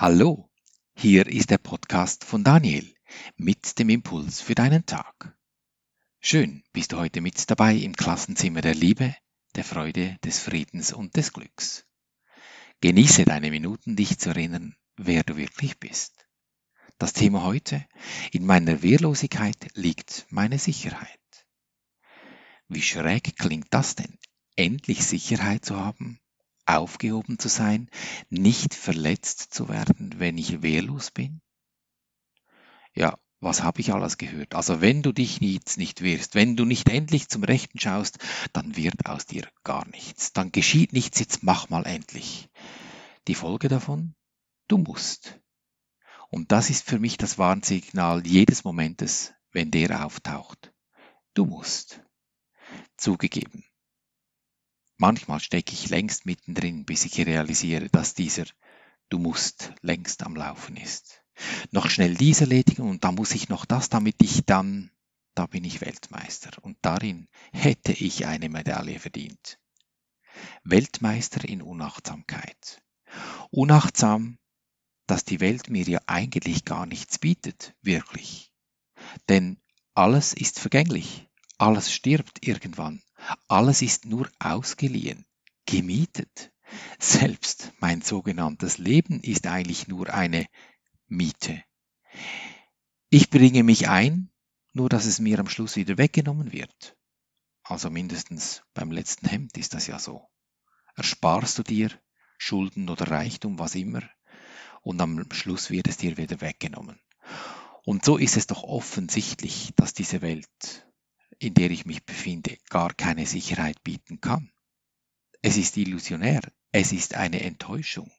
Hallo, hier ist der Podcast von Daniel mit dem Impuls für deinen Tag. Schön bist du heute mit dabei im Klassenzimmer der Liebe, der Freude, des Friedens und des Glücks. Genieße deine Minuten, dich zu erinnern, wer du wirklich bist. Das Thema heute, in meiner Wehrlosigkeit liegt meine Sicherheit. Wie schräg klingt das denn, endlich Sicherheit zu haben aufgehoben zu sein, nicht verletzt zu werden, wenn ich wehrlos bin? Ja, was habe ich alles gehört? Also wenn du dich jetzt nicht wehrst, wenn du nicht endlich zum Rechten schaust, dann wird aus dir gar nichts. Dann geschieht nichts, jetzt mach mal endlich. Die Folge davon? Du musst. Und das ist für mich das Warnsignal jedes Momentes, wenn der auftaucht. Du musst. Zugegeben. Manchmal stecke ich längst mittendrin, bis ich realisiere, dass dieser Du musst längst am Laufen ist. Noch schnell dies erledigen und dann muss ich noch das, damit ich dann, da bin ich Weltmeister. Und darin hätte ich eine Medaille verdient. Weltmeister in Unachtsamkeit. Unachtsam, dass die Welt mir ja eigentlich gar nichts bietet, wirklich. Denn alles ist vergänglich, alles stirbt irgendwann. Alles ist nur ausgeliehen, gemietet. Selbst mein sogenanntes Leben ist eigentlich nur eine Miete. Ich bringe mich ein, nur dass es mir am Schluss wieder weggenommen wird. Also mindestens beim letzten Hemd ist das ja so. Ersparst du dir Schulden oder Reichtum, was immer, und am Schluss wird es dir wieder weggenommen. Und so ist es doch offensichtlich, dass diese Welt in der ich mich befinde, gar keine Sicherheit bieten kann. Es ist illusionär, es ist eine Enttäuschung.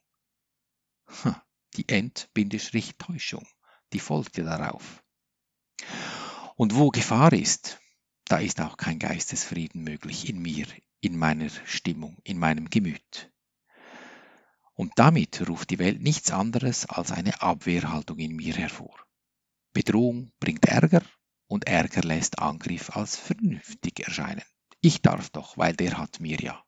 Die End-Täuschung, die folgt ja darauf. Und wo Gefahr ist, da ist auch kein Geistesfrieden möglich in mir, in meiner Stimmung, in meinem Gemüt. Und damit ruft die Welt nichts anderes als eine Abwehrhaltung in mir hervor. Bedrohung bringt Ärger und Ärger lässt Angriff als vernünftig erscheinen. Ich darf doch, weil der hat mir ja.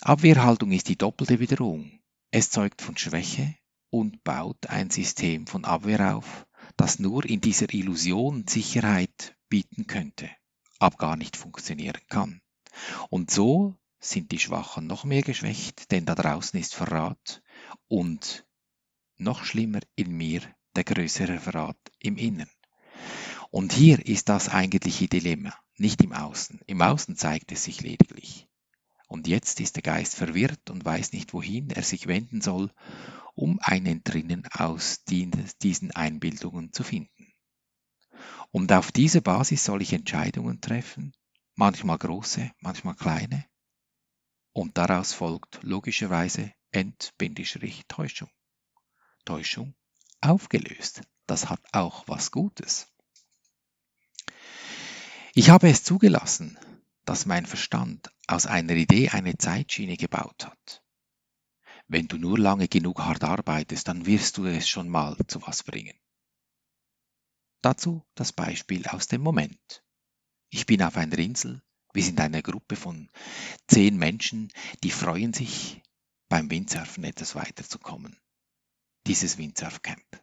Abwehrhaltung ist die doppelte Wiederung. Es zeugt von Schwäche und baut ein System von Abwehr auf, das nur in dieser Illusion Sicherheit bieten könnte, aber gar nicht funktionieren kann. Und so sind die Schwachen noch mehr geschwächt, denn da draußen ist Verrat und noch schlimmer in mir der größere Verrat im Innern. Und hier ist das eigentliche Dilemma, nicht im Außen. Im Außen zeigt es sich lediglich. Und jetzt ist der Geist verwirrt und weiß nicht, wohin er sich wenden soll, um ein Entrinnen aus diesen Einbildungen zu finden. Und auf dieser Basis soll ich Entscheidungen treffen, manchmal große, manchmal kleine. Und daraus folgt logischerweise Ent-Täuschung. Täuschung aufgelöst. Das hat auch was Gutes. Ich habe es zugelassen, dass mein Verstand aus einer Idee eine Zeitschiene gebaut hat. Wenn du nur lange genug hart arbeitest, dann wirst du es schon mal zu was bringen. Dazu das Beispiel aus dem Moment. Ich bin auf einer Insel, wir sind eine Gruppe von zehn Menschen, die freuen sich, beim Windsurfen etwas weiterzukommen. Dieses Windsurfcamp.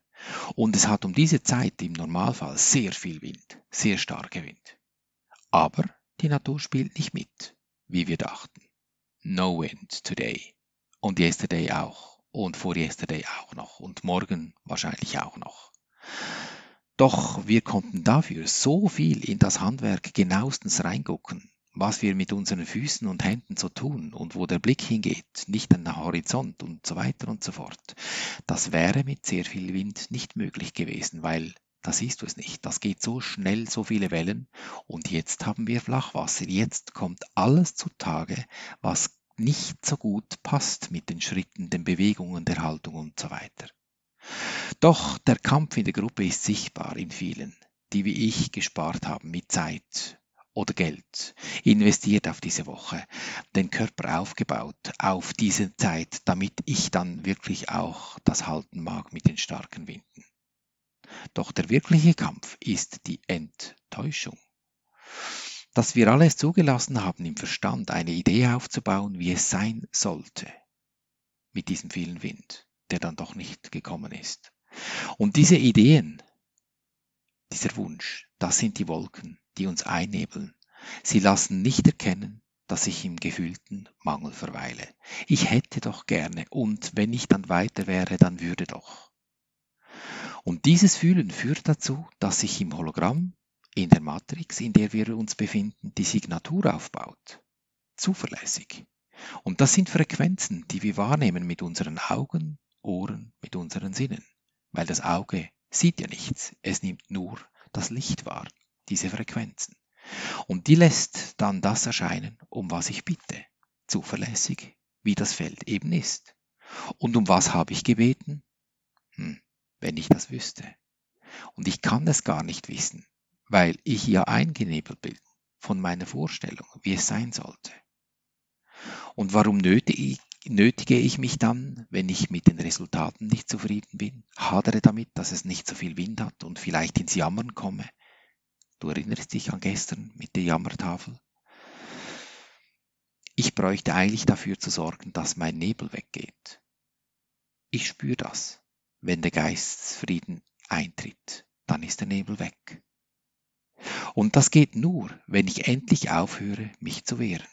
Und es hat um diese Zeit im Normalfall sehr viel Wind, sehr starke Wind. Aber die Natur spielt nicht mit, wie wir dachten. No wind today. Und yesterday auch. Und vor yesterday auch noch. Und morgen wahrscheinlich auch noch. Doch wir konnten dafür so viel in das Handwerk genauestens reingucken, was wir mit unseren Füßen und Händen so tun und wo der Blick hingeht, nicht an den Horizont und so weiter und so fort. Das wäre mit sehr viel Wind nicht möglich gewesen, weil da siehst du es nicht. Das geht so schnell, so viele Wellen. Und jetzt haben wir Flachwasser. Jetzt kommt alles zutage, was nicht so gut passt mit den Schritten, den Bewegungen, der Haltung und so weiter. Doch der Kampf in der Gruppe ist sichtbar in vielen, die wie ich gespart haben mit Zeit oder Geld, investiert auf diese Woche, den Körper aufgebaut auf diese Zeit, damit ich dann wirklich auch das halten mag mit den starken Winden. Doch der wirkliche Kampf ist die Enttäuschung. Dass wir alles zugelassen haben, im Verstand eine Idee aufzubauen, wie es sein sollte, mit diesem vielen Wind. der dann doch nicht gekommen ist. Und diese Ideen, dieser Wunsch, das sind die Wolken, die uns einnebeln. Sie lassen nicht erkennen, dass ich im gefühlten Mangel verweile. Ich hätte doch gerne und wenn ich dann weiter wäre, dann würde doch. Und dieses Fühlen führt dazu, dass sich im Hologramm, in der Matrix, in der wir uns befinden, die Signatur aufbaut. Zuverlässig. Und das sind Frequenzen, die wir wahrnehmen mit unseren Augen, Ohren, mit unseren Sinnen. Weil das Auge sieht ja nichts, es nimmt nur das Licht wahr, diese Frequenzen. Und die lässt dann das erscheinen, um was ich bitte, zuverlässig, wie das Feld eben ist. Und um was habe ich gebeten? Hm, wenn ich das wüsste. Und ich kann es gar nicht wissen, weil ich ja eingenebelt bin von meiner Vorstellung, wie es sein sollte. Und warum nötige ich, mich dann, wenn ich mit den Resultaten nicht zufrieden bin, hadere damit, dass es nicht so viel Wind hat und vielleicht ins Jammern komme, Du erinnerst dich an gestern mit der Jammertafel? Ich bräuchte eigentlich dafür zu sorgen, dass mein Nebel weggeht. Ich spüre das. Wenn der Geistesfrieden eintritt, dann ist der Nebel weg. Und das geht nur, wenn ich endlich aufhöre, mich zu wehren.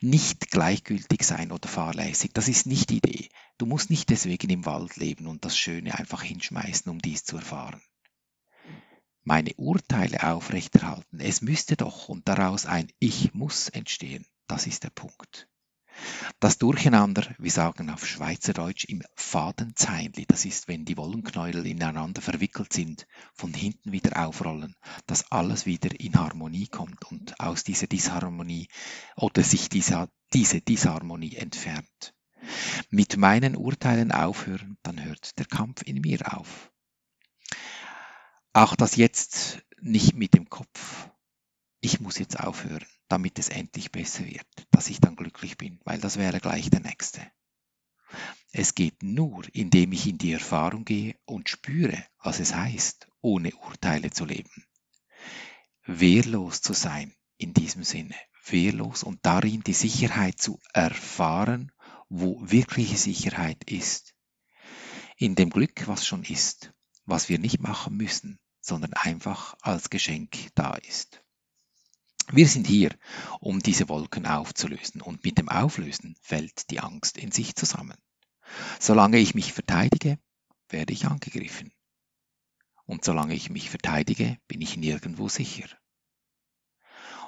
Nicht gleichgültig sein oder fahrlässig, das ist nicht die Idee. Du musst nicht deswegen im Wald leben und das Schöne einfach hinschmeißen, um dies zu erfahren meine Urteile aufrechterhalten. Es müsste doch und daraus ein Ich muss entstehen. Das ist der Punkt. Das Durcheinander, wir sagen auf Schweizerdeutsch im Fadenzeinli, das ist, wenn die Wollenknäuel ineinander verwickelt sind, von hinten wieder aufrollen, dass alles wieder in Harmonie kommt und aus dieser Disharmonie oder sich dieser, diese Disharmonie entfernt. Mit meinen Urteilen aufhören, dann hört der Kampf in mir auf. Auch das jetzt nicht mit dem Kopf. Ich muss jetzt aufhören, damit es endlich besser wird, dass ich dann glücklich bin, weil das wäre gleich der nächste. Es geht nur, indem ich in die Erfahrung gehe und spüre, was es heißt, ohne Urteile zu leben. Wehrlos zu sein in diesem Sinne, wehrlos und darin die Sicherheit zu erfahren, wo wirkliche Sicherheit ist. In dem Glück, was schon ist, was wir nicht machen müssen, sondern einfach als Geschenk da ist. Wir sind hier, um diese Wolken aufzulösen und mit dem Auflösen fällt die Angst in sich zusammen. Solange ich mich verteidige, werde ich angegriffen. Und solange ich mich verteidige, bin ich nirgendwo sicher.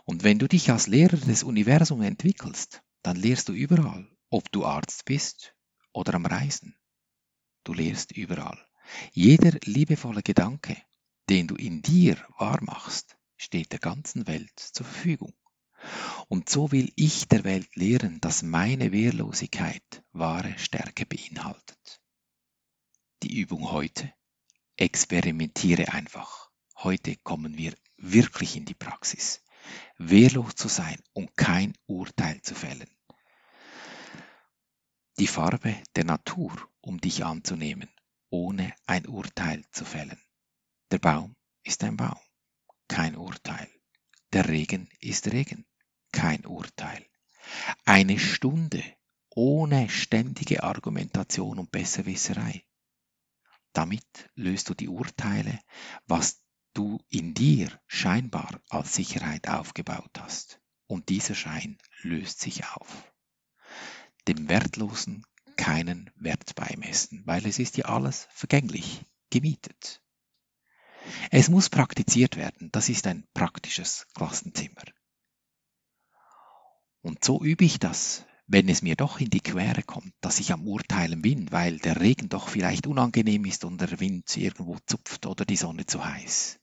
Und wenn du dich als Lehrer des Universums entwickelst, dann lehrst du überall, ob du Arzt bist oder am Reisen. Du lehrst überall. Jeder liebevolle Gedanke, den du in dir wahrmachst, steht der ganzen Welt zur Verfügung. Und so will ich der Welt lehren, dass meine Wehrlosigkeit wahre Stärke beinhaltet. Die Übung heute. Experimentiere einfach. Heute kommen wir wirklich in die Praxis. Wehrlos zu sein und kein Urteil zu fällen. Die Farbe der Natur, um dich anzunehmen, ohne ein Urteil zu fällen. Der Baum ist ein Baum, kein Urteil. Der Regen ist Regen, kein Urteil. Eine Stunde ohne ständige Argumentation und Besserwisserei. Damit löst du die Urteile, was du in dir scheinbar als Sicherheit aufgebaut hast. Und dieser Schein löst sich auf. Dem Wertlosen keinen Wert beimessen, weil es ist ja alles vergänglich, gemietet. Es muss praktiziert werden. Das ist ein praktisches Klassenzimmer. Und so übe ich das, wenn es mir doch in die Quere kommt, dass ich am Urteilen bin, weil der Regen doch vielleicht unangenehm ist und der Wind irgendwo zupft oder die Sonne zu heiß.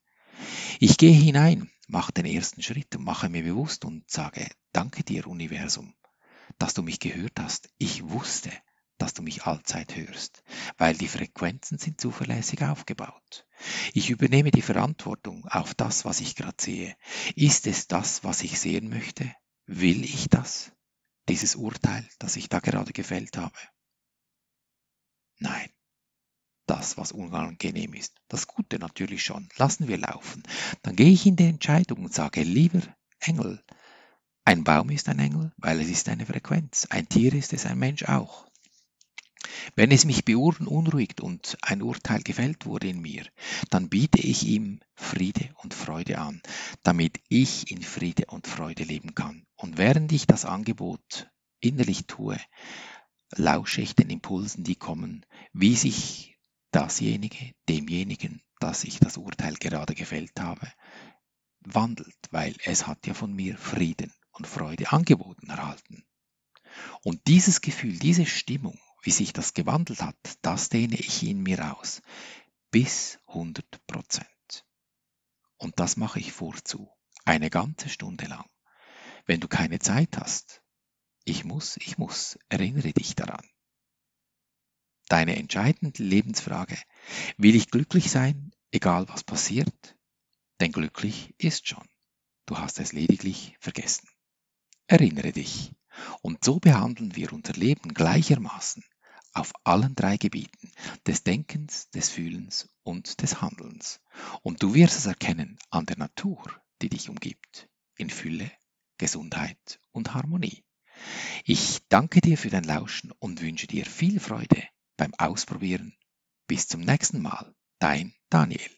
Ich gehe hinein, mache den ersten Schritt und mache mir bewusst und sage, danke dir, Universum, dass du mich gehört hast. Ich wusste, dass du mich allzeit hörst, weil die Frequenzen sind zuverlässig aufgebaut. Ich übernehme die Verantwortung auf das, was ich gerade sehe. Ist es das, was ich sehen möchte? Will ich das? Dieses Urteil, das ich da gerade gefällt habe? Nein. Das, was unangenehm ist. Das Gute natürlich schon. Lassen wir laufen. Dann gehe ich in die Entscheidung und sage, lieber Engel, ein Baum ist ein Engel, weil es ist eine Frequenz. Ein Tier ist es, ein Mensch auch. Wenn es mich beunruhigt und ein Urteil gefällt wurde in mir, dann biete ich ihm Friede und Freude an, damit ich in Friede und Freude leben kann. Und während ich das Angebot innerlich tue, lausche ich den Impulsen, die kommen, wie sich dasjenige, demjenigen, das ich das Urteil gerade gefällt habe, wandelt, weil es hat ja von mir Frieden und Freude angeboten erhalten. Und dieses Gefühl, diese Stimmung, wie sich das gewandelt hat, das dehne ich in mir aus. Bis 100 Prozent. Und das mache ich vorzu. Eine ganze Stunde lang. Wenn du keine Zeit hast, ich muss, ich muss, erinnere dich daran. Deine entscheidende Lebensfrage, will ich glücklich sein, egal was passiert? Denn glücklich ist schon. Du hast es lediglich vergessen. Erinnere dich. Und so behandeln wir unser Leben gleichermaßen auf allen drei Gebieten des Denkens, des Fühlens und des Handelns. Und du wirst es erkennen an der Natur, die dich umgibt, in Fülle, Gesundheit und Harmonie. Ich danke dir für dein Lauschen und wünsche dir viel Freude beim Ausprobieren. Bis zum nächsten Mal, dein Daniel.